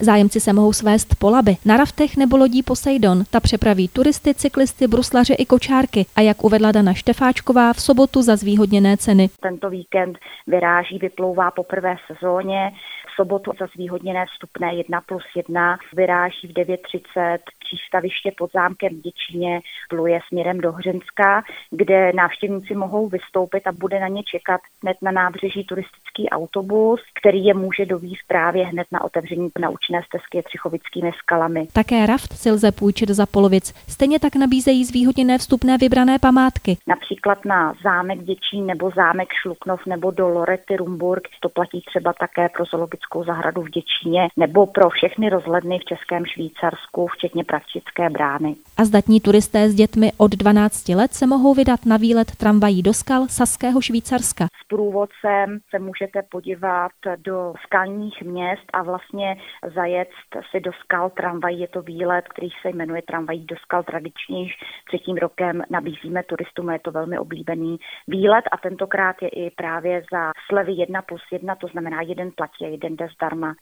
Zájemci se mohou svést po laby, na raftech nebo lodí Poseidon. Ta přepraví turisty, cyklisty, bruslaře i kočárky. A jak uvedla Dana Štefáčková, v sobotu za zvýhodněné ceny. Tento víkend vyráží, vyplouvá po prvé sezóně. Sobotu za zvýhodněné vstupné 1 plus 1 vyráží v 9.30 přístaviště pod zámkem v Děčíně pluje směrem do Hřenska, kde návštěvníci mohou vystoupit a bude na ně čekat hned na nábřeží turistický autobus, který je může dovízt právě hned na otevření naučné stezky Třichovickými skalami. Také raft si lze půjčit za polovic. Stejně tak nabízejí zvýhodněné vstupné vybrané památky. Například na zámek Děčín nebo zámek Šluknov nebo do Lorety Rumburg. To platí třeba také pro zoologickou zahradu v Děčíně nebo pro všechny rozhledny v Českém Švýcarsku, včetně Pravčické brány. A zdatní turisté s dětmi od 12 let se mohou vydat na výlet tramvají do skal Saského Švýcarska. S průvodcem se můžete podívat do skalních měst a vlastně zajet si do skal tramvají. Je to výlet, který se jmenuje Tramvají do skal tradičně již třetím rokem nabízíme turistům, je to velmi oblíbený výlet a tentokrát je i právě za slevy 1 plus 1, to znamená jeden platí a jeden intentar-me.